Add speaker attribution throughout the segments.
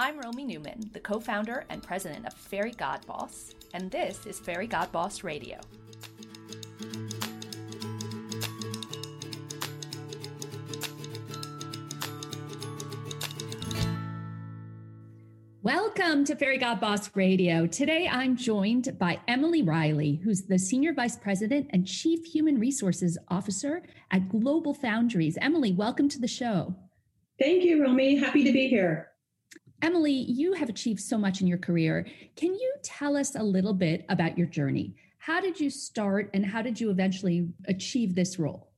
Speaker 1: I'm Romy Newman, the co founder and president of Fairygodboss, and this is Fairygodboss Radio. Welcome to Fairygodboss Radio. Today I'm joined by Emily Reilly, who's the Senior Vice President and Chief Human Resources Officer at GlobalFoundries. Emily, welcome to the show.
Speaker 2: Thank you, Romy. Happy to be here.
Speaker 1: Emily, you have achieved so much in your career. Can you tell us a little bit about your journey? How did you start and how did you eventually achieve this role?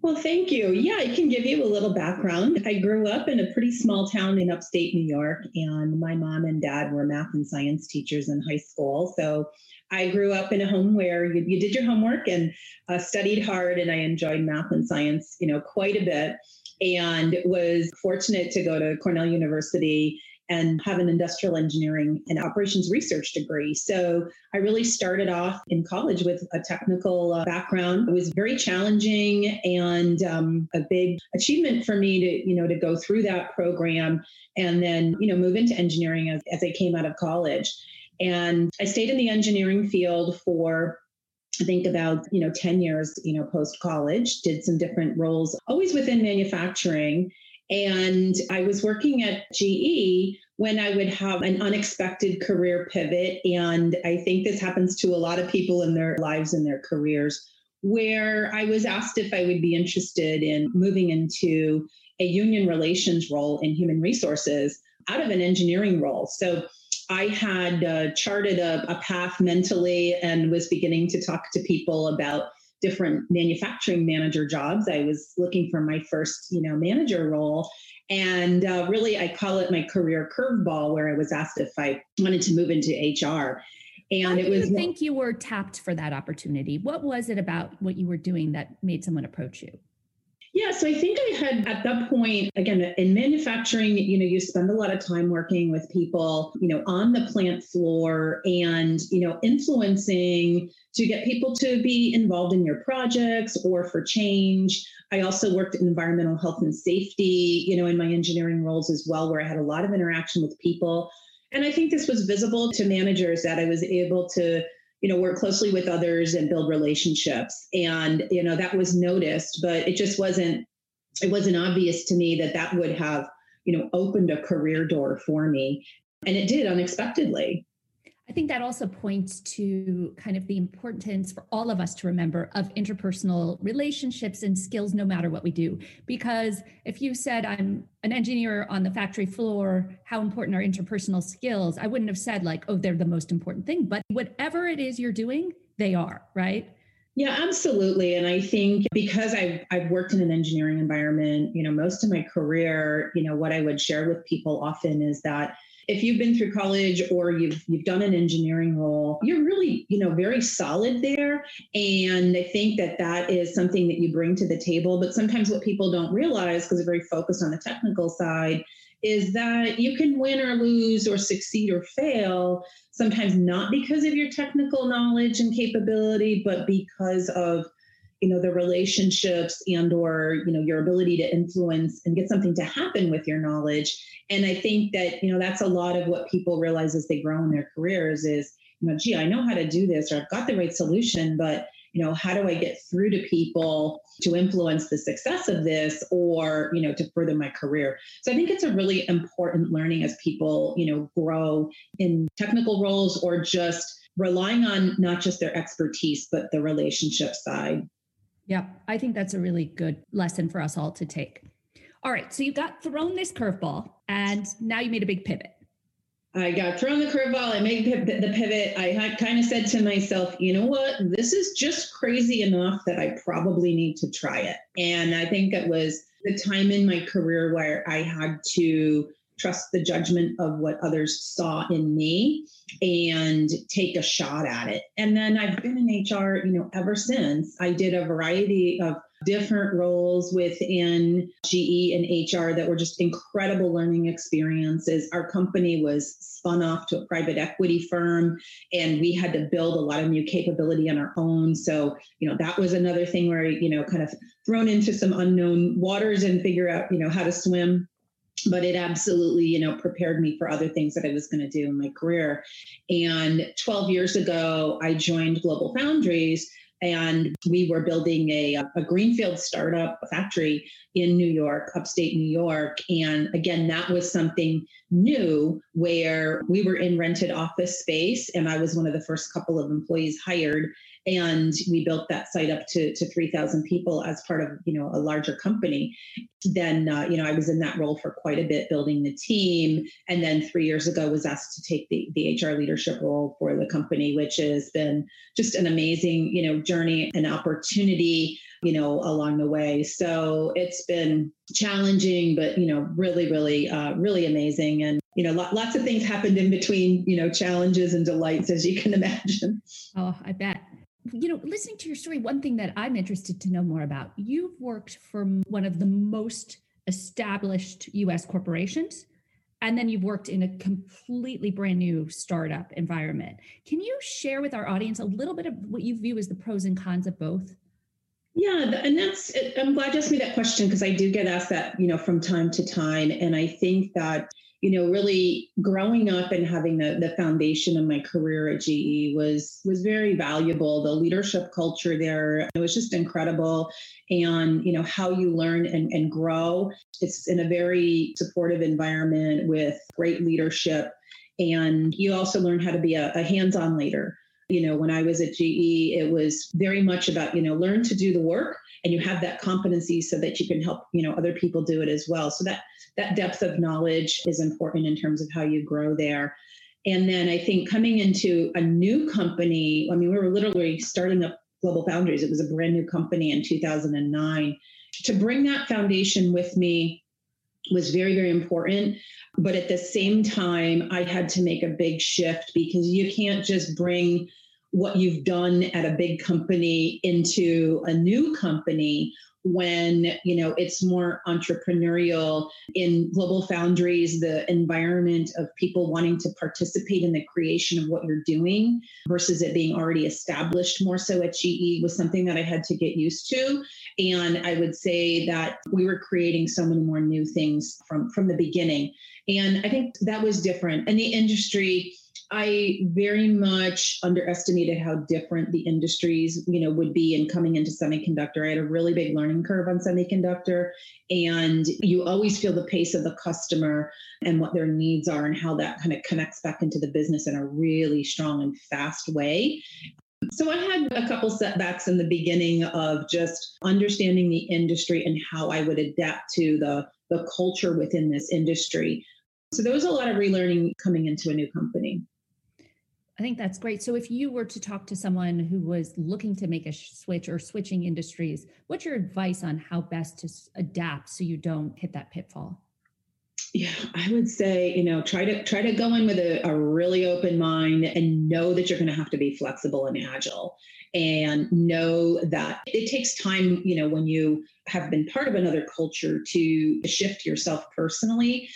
Speaker 2: Well, thank you. Yeah, I can give you a little background. I grew up in a pretty small town in upstate New York, and my mom and dad were math and science teachers in high school. So I grew up in a home where you, you did your homework and uh, studied hard, and I enjoyed math and science, you know, quite a bit, and was fortunate to go to Cornell University and have an industrial engineering and operations research degree. So I really started off in college with a technical uh, background. It was very challenging and um, a big achievement for me to, you know, to go through that program and then, you know, move into engineering as, as I came out of college. And I stayed in the engineering field for I think about, you know, 10 years, you know, post college, did some different roles, always within manufacturing. And I was working at GE when I would have an unexpected career pivot. And I think this happens to a lot of people in their lives and their careers, where I was asked if I would be interested in moving into a union relations role in human resources out of an engineering role. So I had uh, charted a, a path mentally and was beginning to talk to people about different manufacturing manager jobs. I was looking for my first, you know, manager role. And uh, really, I call it my career curveball, where I was asked if I wanted to move into HR.
Speaker 1: And it was. You think you were tapped for that opportunity? What was it about what you were doing that made someone approach you?
Speaker 2: Yeah, so I think I had at that point, again, in manufacturing, you know, you spend a lot of time working with people, you know, on the plant floor and, you know, influencing to get people to be involved in your projects or for change. I also worked in environmental health and safety, you know, in my engineering roles as well, where I had a lot of interaction with people. And I think this was visible to managers that I was able to you know work closely with others and build relationships. And you know that was noticed but it just wasn't it wasn't obvious to me that that would have you know opened a career door for me. And it did unexpectedly
Speaker 1: I think that also points to kind of the importance for all of us to remember of interpersonal relationships and skills, no matter what we do. Because if you said, I'm an engineer on the factory floor, how important are interpersonal skills? I wouldn't have said, like, oh, they're the most important thing. But whatever it is you're doing, they are, right?
Speaker 2: Yeah, absolutely. And I think because I've, I've worked in an engineering environment, you know, most of my career, you know, what I would share with people often is that if you've been through college or you've you've done an engineering role you're really you know very solid there. And i think that that is something that you bring to the table. But sometimes what people don't realize because they're very focused on the technical side is that you can win or lose or succeed or fail sometimes not because of your technical knowledge and capability but because of you know the relationships and or you know your ability to influence and get something to happen with your knowledge. And i think that you know that's a lot of what people realize as they grow in their careers is you know gee i know how to do this or i've got the right solution but you know how do i get through to people to influence the success of this or you know to further my career? So i think it's a really important learning as people you know grow in technical roles or just relying on not just their expertise but the relationship side
Speaker 1: yeah, I think that's a really good lesson for us all to take. All right, so you got thrown this curveball and now you made a big pivot.
Speaker 2: I got thrown the curveball. I made the pivot. I kind of said to myself, you know what? This is just crazy enough that I probably need to try it. And I think it was the time in my career where I had to trust the judgment of what others saw in me and take a shot at it. And then I've been in HR, you know, ever since. I did a variety of different roles within GE and HR that were just incredible learning experiences. Our company was spun off to a private equity firm and we had to build a lot of new capability on our own. So, you know, that was another thing where, you know, kind of thrown into some unknown waters and figure out, you know, how to swim but it absolutely you know prepared me for other things that i was going to do in my career and 12 years ago i joined GlobalFoundries and we were building a, a greenfield startup factory in New York, upstate New York. And again, that was something new where we were in rented office space, and I was one of the first couple of employees hired and we built that site up to, to 3000 people as part of you know a larger company. Then uh, you know i was in that role for quite a bit building the team. And then three years ago was asked to take the, the hr leadership role for the company which has been just an amazing you know journey and opportunity you know along the way. So it's been challenging but you know really really uh, really amazing. And you know lots of things happened in between you know challenges and delights as you can imagine.
Speaker 1: Oh i bet you know, listening to your story, one thing that I'm interested to know more about, you've worked for one of the most established US corporations, and then you've worked in a completely brand new startup environment. Can you share with our audience a little bit of what you view as the pros and cons of both?
Speaker 2: Yeah, and that's, I'm glad you asked me that question because I do get asked that, you know, from time to time. And I think that you know, really growing up and having the, the foundation of my career at GE was was very valuable. The leadership culture there, it was just incredible. And, you know, how you learn and, and grow. It's in a very supportive environment with great leadership. And you also learn how to be a, a hands-on leader. You know, when I was at GE, it was very much about, you know, learn to do the work and you have that competency so that you can help you know other people do it as well. So that that depth of knowledge is important in terms of how you grow there. And then i think coming into a new company i mean we were literally starting up GlobalFoundries. It was a brand new company in 2009 to bring that foundation with me was very very important. But at the same time i had to make a big shift because you can't just bring what you've done at a big company into a new company when you know it's more entrepreneurial in GlobalFoundries the environment of people wanting to participate in the creation of what you're doing versus it being already established more so at GE was something that I had to get used to. And I would say that we were creating so many more new things from from the beginning. And I think that was different. And the industry I very much underestimated how different the industries, you know, would be in coming into semiconductor. I had a really big learning curve on semiconductor, and you always feel the pace of the customer and what their needs are, and how that kind of connects back into the business in a really strong and fast way. So I had a couple setbacks in the beginning of just understanding the industry and how I would adapt to the the culture within this industry. So there was a lot of relearning coming into a new company.
Speaker 1: I think that's great. So, if you were to talk to someone who was looking to make a switch or switching industries, what's your advice on how best to adapt so you don't hit that pitfall?
Speaker 2: Yeah, I would say, you know, try to try to go in with a, a really open mind and know that you're going to have to be flexible and agile and know that it takes time, you know, when you have been part of another culture to shift yourself personally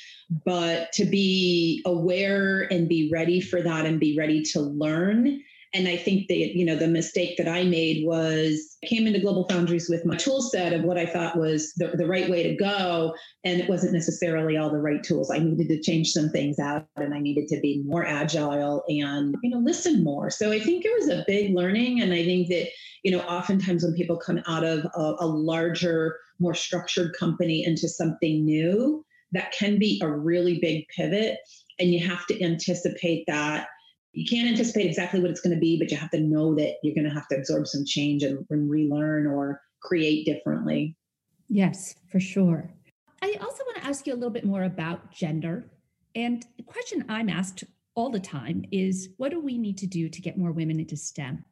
Speaker 2: but to be aware and be ready for that and be ready to learn. And i think that you know the mistake that i made was I came into GlobalFoundries with my tool set of what i thought was the, the right way to go and it wasn't necessarily all the right tools. I needed to change some things out and i needed to be more agile and you know listen more. So i think it was a big learning and i think that you know oftentimes when people come out of a, a larger more structured company into something new that can be a really big pivot. And you have to anticipate that. You can't anticipate exactly what it's going to be, but you have to know that you're going to have to absorb some change and, and relearn or create differently.
Speaker 1: Yes, for sure. I also want to ask you a little bit more about gender. And the question I'm asked all the time is what do we need to do to get more women into STEM?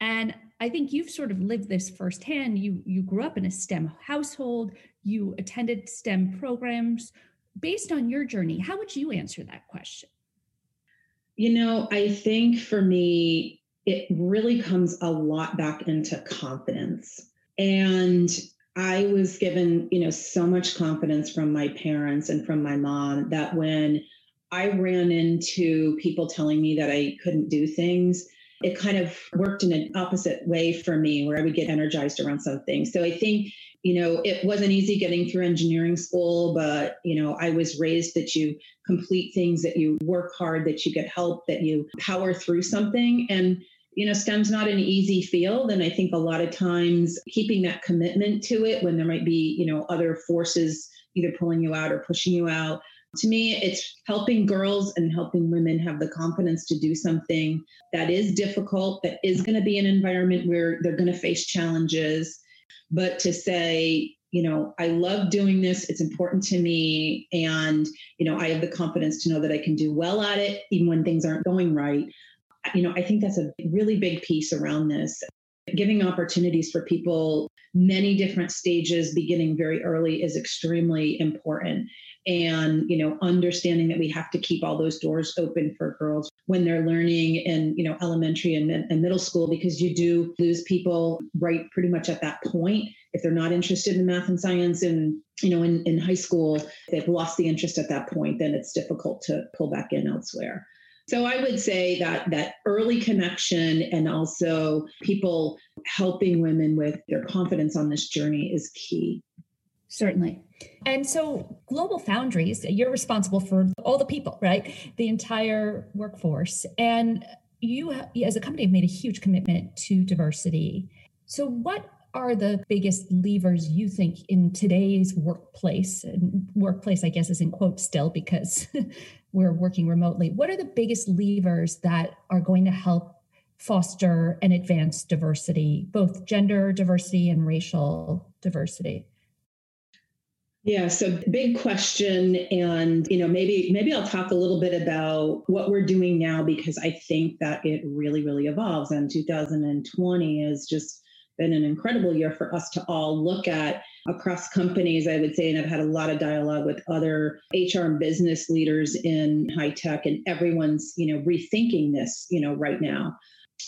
Speaker 1: And I think you've sort of lived this firsthand. You you grew up in a STEM household, you attended STEM programs. Based on your journey, how would you answer that question?
Speaker 2: You know, I think for me, it really comes a lot back into confidence. And I was given, you know, so much confidence from my parents and from my mom that when I ran into people telling me that I couldn't do things, it kind of worked in an opposite way for me where I would get energized around something. So I think you know, it wasn't easy getting through engineering school, but, you know, I was raised that you complete things, that you work hard, that you get help, that you power through something. And, you know, STEM's not an easy field. And I think a lot of times keeping that commitment to it when there might be, you know, other forces either pulling you out or pushing you out. To me, it's helping girls and helping women have the confidence to do something that is difficult, that is going to be an environment where they're going to face challenges. But to say you know i love doing this it's important to me and you know i have the confidence to know that i can do well at it even when things aren't going right you know i think that's a really big piece around this. Giving opportunities for people many different stages beginning very early is extremely important and you know understanding that we have to keep all those doors open for girls when they're learning in you know elementary and, and middle school because you do lose people right pretty much at that point if they're not interested in math and science and you know in, in high school they've lost the interest at that point then it's difficult to pull back in elsewhere so I would say that that early connection and also people helping women with their confidence on this journey is key.
Speaker 1: Certainly. And so, GlobalFoundries, you're responsible for all the people, right? The entire workforce. And you, as a company, have made a huge commitment to diversity. So, what are the biggest levers you think in today's workplace? And workplace, I guess, is in quotes still because we're working remotely. What are the biggest levers that are going to help foster and advance diversity, both gender diversity and racial diversity?
Speaker 2: Yeah, so big question and you know maybe maybe I'll talk a little bit about what we're doing now because I think that it really really evolves and 2020 has just been an incredible year for us to all look at across companies I would say and I've had a lot of dialogue with other HR and business leaders in high tech and everyone's you know rethinking this you know right now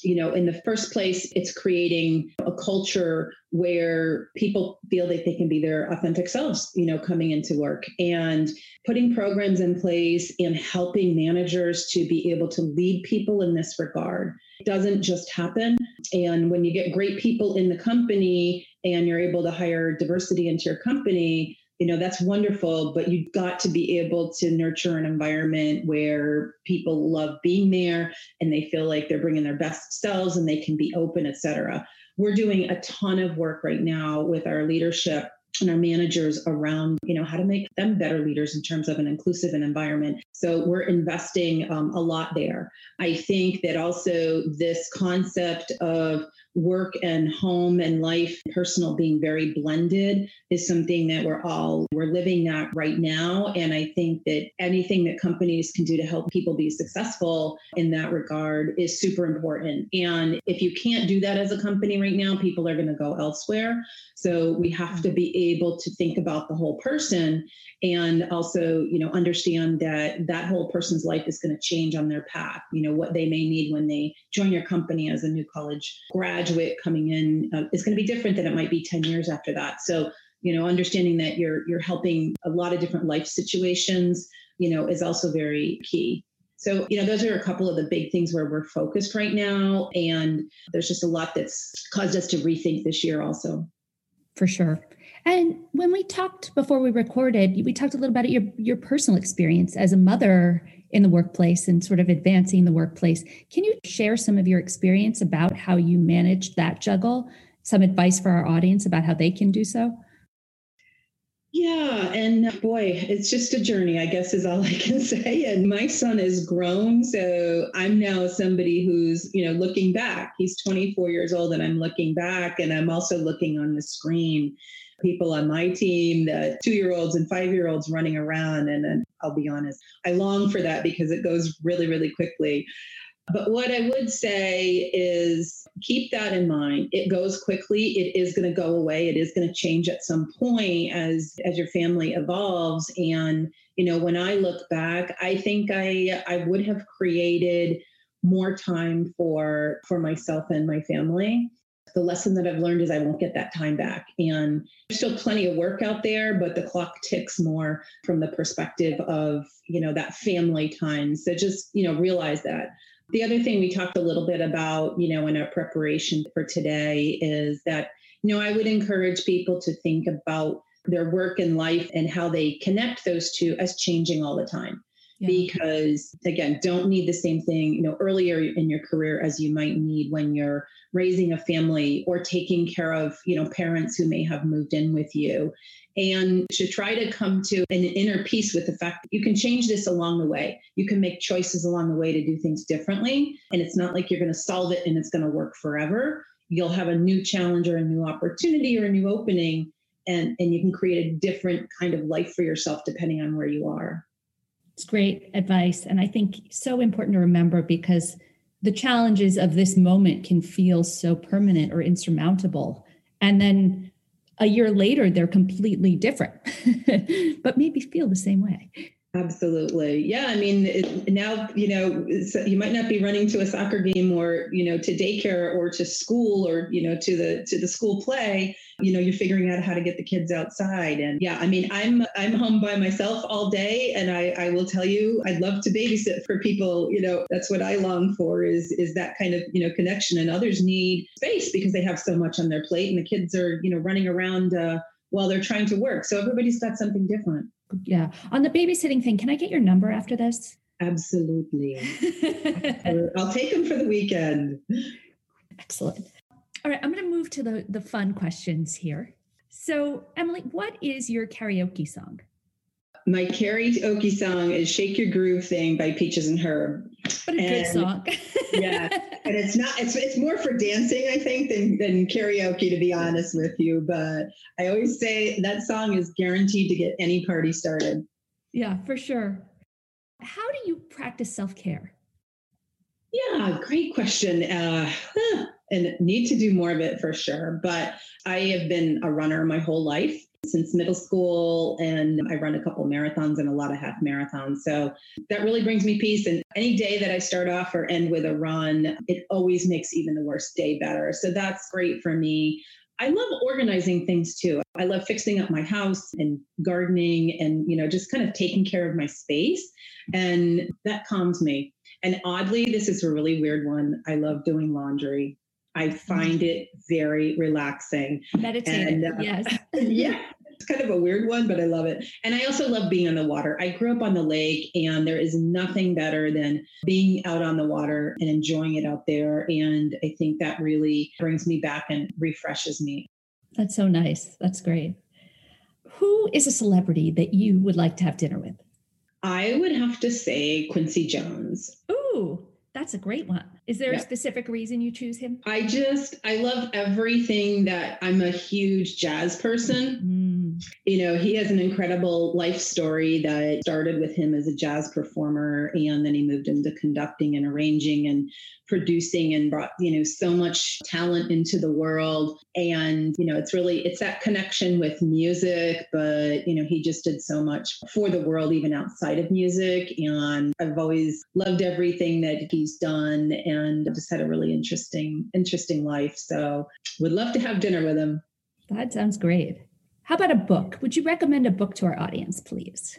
Speaker 2: you know, in the first place, it's creating a culture where people feel that they can be their authentic selves, you know, coming into work and putting programs in place and helping managers to be able to lead people in this regard. It doesn't just happen. And when you get great people in the company and you're able to hire diversity into your company, you know that's wonderful but you've got to be able to nurture an environment where people love being there and they feel like they're bringing their best selves and they can be open etc we're doing a ton of work right now with our leadership and our managers around you know how to make them better leaders in terms of an inclusive environment. So we're investing um, a lot there. I think that also this concept of work and home and life personal being very blended is something that we're all we're living that right now. And i think that anything that companies can do to help people be successful in that regard is super important. And if you can't do that as a company right now people are going to go elsewhere. So we have to be able to think about the whole person and also you know understand that that whole person's life is going to change on their path. You know what they may need when they join your company as a new college graduate coming in uh, is going to be different than it might be 10 years after that so you know understanding that you're you're helping a lot of different life situations you know is also very key so, you know, those are a couple of the big things where we're focused right now. And there's just a lot that's caused us to rethink this year also.
Speaker 1: For sure. And when we talked before we recorded, we talked a little about your your personal experience as a mother in the workplace and sort of advancing the workplace. Can you share some of your experience about how you managed that juggle? Some advice for our audience about how they can do so?
Speaker 2: Yeah, and uh, boy, it's just a journey, I guess is all I can say. And my son is grown, so I'm now somebody who's, you know, looking back. He's 24 years old and I'm looking back and I'm also looking on the screen people on my team, the two year olds and five year olds running around. And then I'll be honest, I long for that because it goes really, really quickly. But what I would say is keep that in mind. It goes quickly. It is going to go away. It is going to change at some point as as your family evolves. And you know, when I look back, I think I I would have created more time for for myself and my family the lesson that I've learned is I won't get that time back. And there's still plenty of work out there, but the clock ticks more from the perspective of, you know, that family time. So just, you know, realize that. The other thing we talked a little bit about, you know, in our preparation for today is that you know, I would encourage people to think about their work and life and how they connect those two as changing all the time. Yeah. Because again, don't need the same thing, you know, earlier in your career as you might need when you're raising a family or taking care of, you know, parents who may have moved in with you. And to try to come to an inner peace with the fact that you can change this along the way. You can make choices along the way to do things differently. And it's not like you're going to solve it and it's going to work forever. You'll have a new challenge or a new opportunity or a new opening and and you can create a different kind of life for yourself depending on where you are
Speaker 1: it's great advice and i think so important to remember because the challenges of this moment can feel so permanent or insurmountable and then a year later they're completely different but maybe feel the same way
Speaker 2: Absolutely. Yeah. I mean, now, you know, you might not be running to a soccer game or, you know, to daycare or to school or, you know, to the, to the school play, you know, you're figuring out how to get the kids outside. And yeah, I mean, I'm, I'm home by myself all day. And I, I will tell you, I'd love to babysit for people. You know, that's what I long for is, is that kind of, you know, connection and others need space because they have so much on their plate and the kids are, you know, running around, uh, while they're trying to work. So everybody's got something different.
Speaker 1: Yeah. On the babysitting thing, can I get your number after this?
Speaker 2: Absolutely. I'll take them for the weekend.
Speaker 1: Excellent. All right, I'm going to move to the the fun questions here. So, Emily, what is your karaoke song?
Speaker 2: My karaoke song is "Shake Your Groove Thing" by Peaches and Herb.
Speaker 1: What a and, good song!
Speaker 2: yeah, and it's not. It's it's more for dancing, I think, than than karaoke. To be honest with you, but I always say that song is guaranteed to get any party started.
Speaker 1: Yeah, for sure. How do you practice self care?
Speaker 2: Yeah, great question. Uh, and need to do more of it for sure. But I have been a runner my whole life since middle school and I run a couple marathons and a lot of half marathons. So that really brings me peace. And any day that I start off or end with a run, it always makes even the worst day better. So that's great for me. I love organizing things too. I love fixing up my house and gardening and, you know, just kind of taking care of my space. And that calms me. And oddly, this is a really weird one. I love doing laundry. I find it very relaxing.
Speaker 1: Meditative, uh, yes.
Speaker 2: yeah. It's kind of a weird one, but I love it. And I also love being on the water. I grew up on the lake, and there is nothing better than being out on the water and enjoying it out there. And I think that really brings me back and refreshes me.
Speaker 1: That's so nice. That's great. Who is a celebrity that you would like to have dinner with?
Speaker 2: I would have to say Quincy Jones.
Speaker 1: Ooh, that's a great one. Is there yeah. a specific reason you choose him?
Speaker 2: I just, I love everything that I'm a huge jazz person. Mm. You know, he has an incredible life story that started with him as a jazz performer and then he moved into conducting and arranging and producing and brought, you know, so much talent into the world. And, you know, it's really, it's that connection with music, but, you know, he just did so much for the world, even outside of music. And I've always loved everything that he's done. And just had a really interesting, interesting life. So would love to have dinner with him.
Speaker 1: That sounds great. How about a book? Would you recommend a book to our audience, please?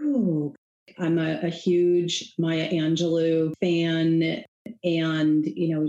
Speaker 2: Oh, I'm a, a huge Maya Angelou fan and you know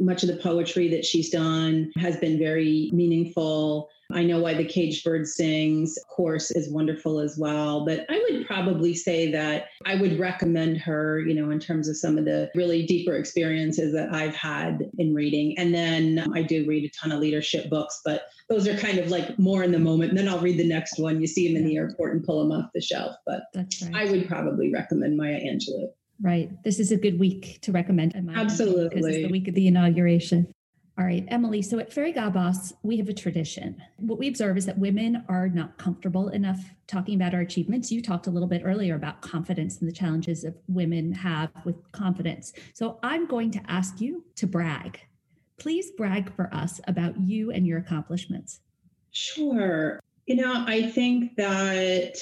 Speaker 2: much of the poetry that she's done has been very meaningful I know why the caged bird sings course is wonderful as well. But I would probably say that I would recommend her, you know, in terms of some of the really deeper experiences that I've had in reading. And then um, I do read a ton of leadership books, but those are kind of like more in the moment. And then I'll read the next one. You see them in the airport and pull them off the shelf. But right. I would probably recommend Maya Angelou.
Speaker 1: Right. This is a good week to recommend.
Speaker 2: Absolutely.
Speaker 1: Because it's the week of the inauguration. All right, Emily. So at Fairygodboss, we have a tradition. What we observe is that women are not comfortable enough talking about our achievements. You talked a little bit earlier about confidence and the challenges that women have with confidence. So I'm going to ask you to brag. Please brag for us about you and your accomplishments.
Speaker 2: Sure. You know, I think that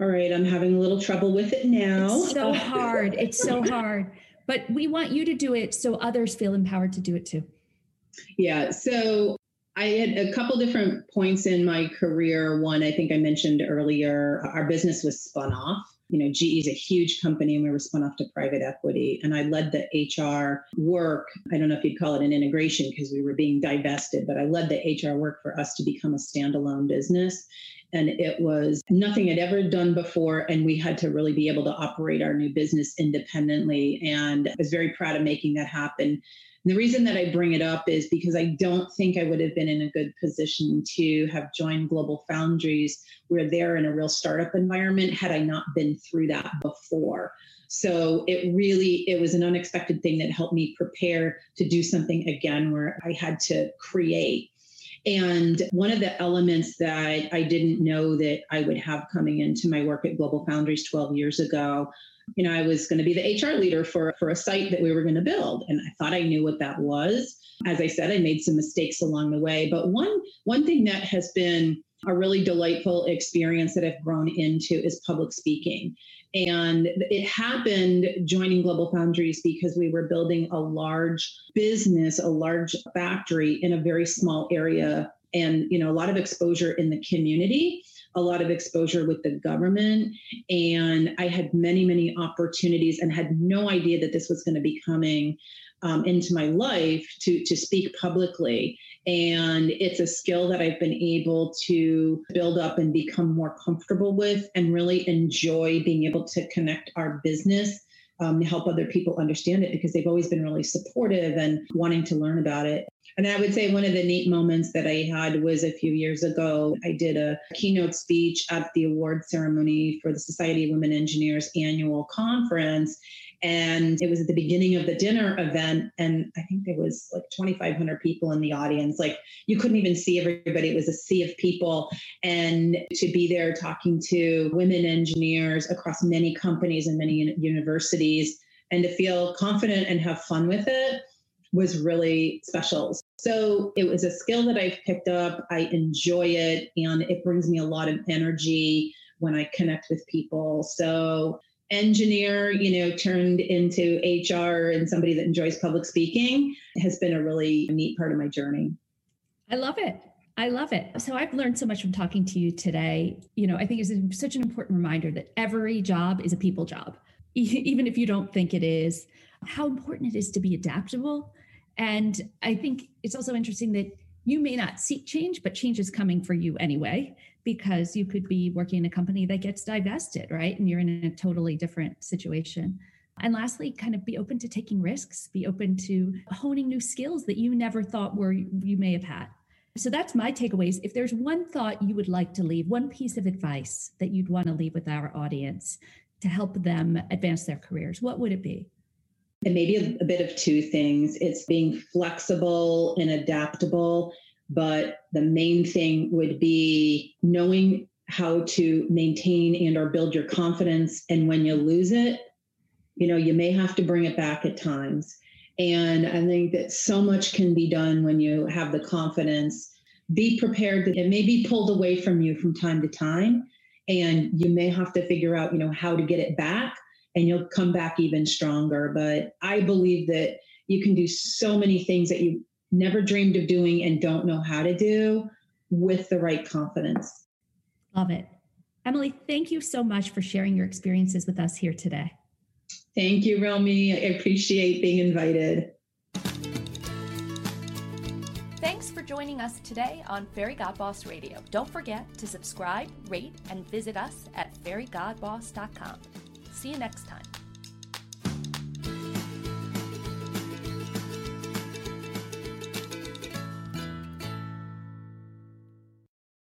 Speaker 2: all right, I'm having a little trouble with it now.
Speaker 1: It's so hard. It's so hard but we want you to do it so others feel empowered to do it too.
Speaker 2: Yeah. So I had a couple different points in my career. One, I think I mentioned earlier, our business was spun off you know, GE is a huge company and we were spun off to private equity. And I led the HR work. I don't know if you'd call it an integration because we were being divested, but I led the HR work for us to become a standalone business. And it was nothing I'd ever done before. And we had to really be able to operate our new business independently. And I was very proud of making that happen. The reason that I bring it up is because I don't think I would have been in a good position to have joined GlobalFoundries where they're in a real startup environment had I not been through that before. So it really it was an unexpected thing that helped me prepare to do something again where I had to create. And one of the elements that I didn't know that I would have coming into my work at GlobalFoundries 12 years ago you know, I was going to be the HR leader for, for a site that we were going to build. And I thought I knew what that was. As I said, I made some mistakes along the way. But one one thing that has been a really delightful experience that I've grown into is public speaking. And it happened joining GlobalFoundries because we were building a large business, a large factory in a very small area and you know a lot of exposure in the community a lot of exposure with the government. And I had many, many opportunities and had no idea that this was going to be coming um, into my life to, to speak publicly. And it's a skill that I've been able to build up and become more comfortable with and really enjoy being able to connect our business um, help other people understand it because they've always been really supportive and wanting to learn about it. And I would say one of the neat moments that I had was a few years ago. I did a keynote speech at the award ceremony for the Society of Women Engineers annual conference. And it was at the beginning of the dinner event. And I think there was like 2,500 people in the audience. Like you couldn't even see everybody. It was a sea of people. And to be there talking to women engineers across many companies and many universities and to feel confident and have fun with it was really special. So it was a skill that I've picked up. I enjoy it and it brings me a lot of energy when I connect with people. So engineer, you know, turned into HR and somebody that enjoys public speaking has been a really neat part of my journey.
Speaker 1: I love it. I love it. So I've learned so much from talking to you today. You know, I think it's such an important reminder that every job is a people job, even if you don't think it is. How important it is to be adaptable and I think it's also interesting that you may not seek change, but change is coming for you anyway, because you could be working in a company that gets divested, right? And you're in a totally different situation. And lastly, kind of be open to taking risks, be open to honing new skills that you never thought were you may have had. So that's my takeaways. If there's one thought you would like to leave, one piece of advice that you'd want to leave with our audience to help them advance their careers, what would it be?
Speaker 2: And maybe a, a bit of two things. It's being flexible and adaptable, but the main thing would be knowing how to maintain and or build your confidence. And when you lose it you know you may have to bring it back at times. And i think that so much can be done when you have the confidence. Be prepared. That it may be pulled away from you from time to time and you may have to figure out you know how to get it back and you'll come back even stronger. But I believe that you can do so many things that you never dreamed of doing and don't know how to do with the right confidence.
Speaker 1: Love it. Emily, thank you so much for sharing your experiences with us here today.
Speaker 2: Thank you, Romy. I appreciate being invited.
Speaker 3: Thanks for joining us today on Fairygodboss Radio. Don't forget to subscribe, rate, and visit us at fairygodboss.com. See you next time.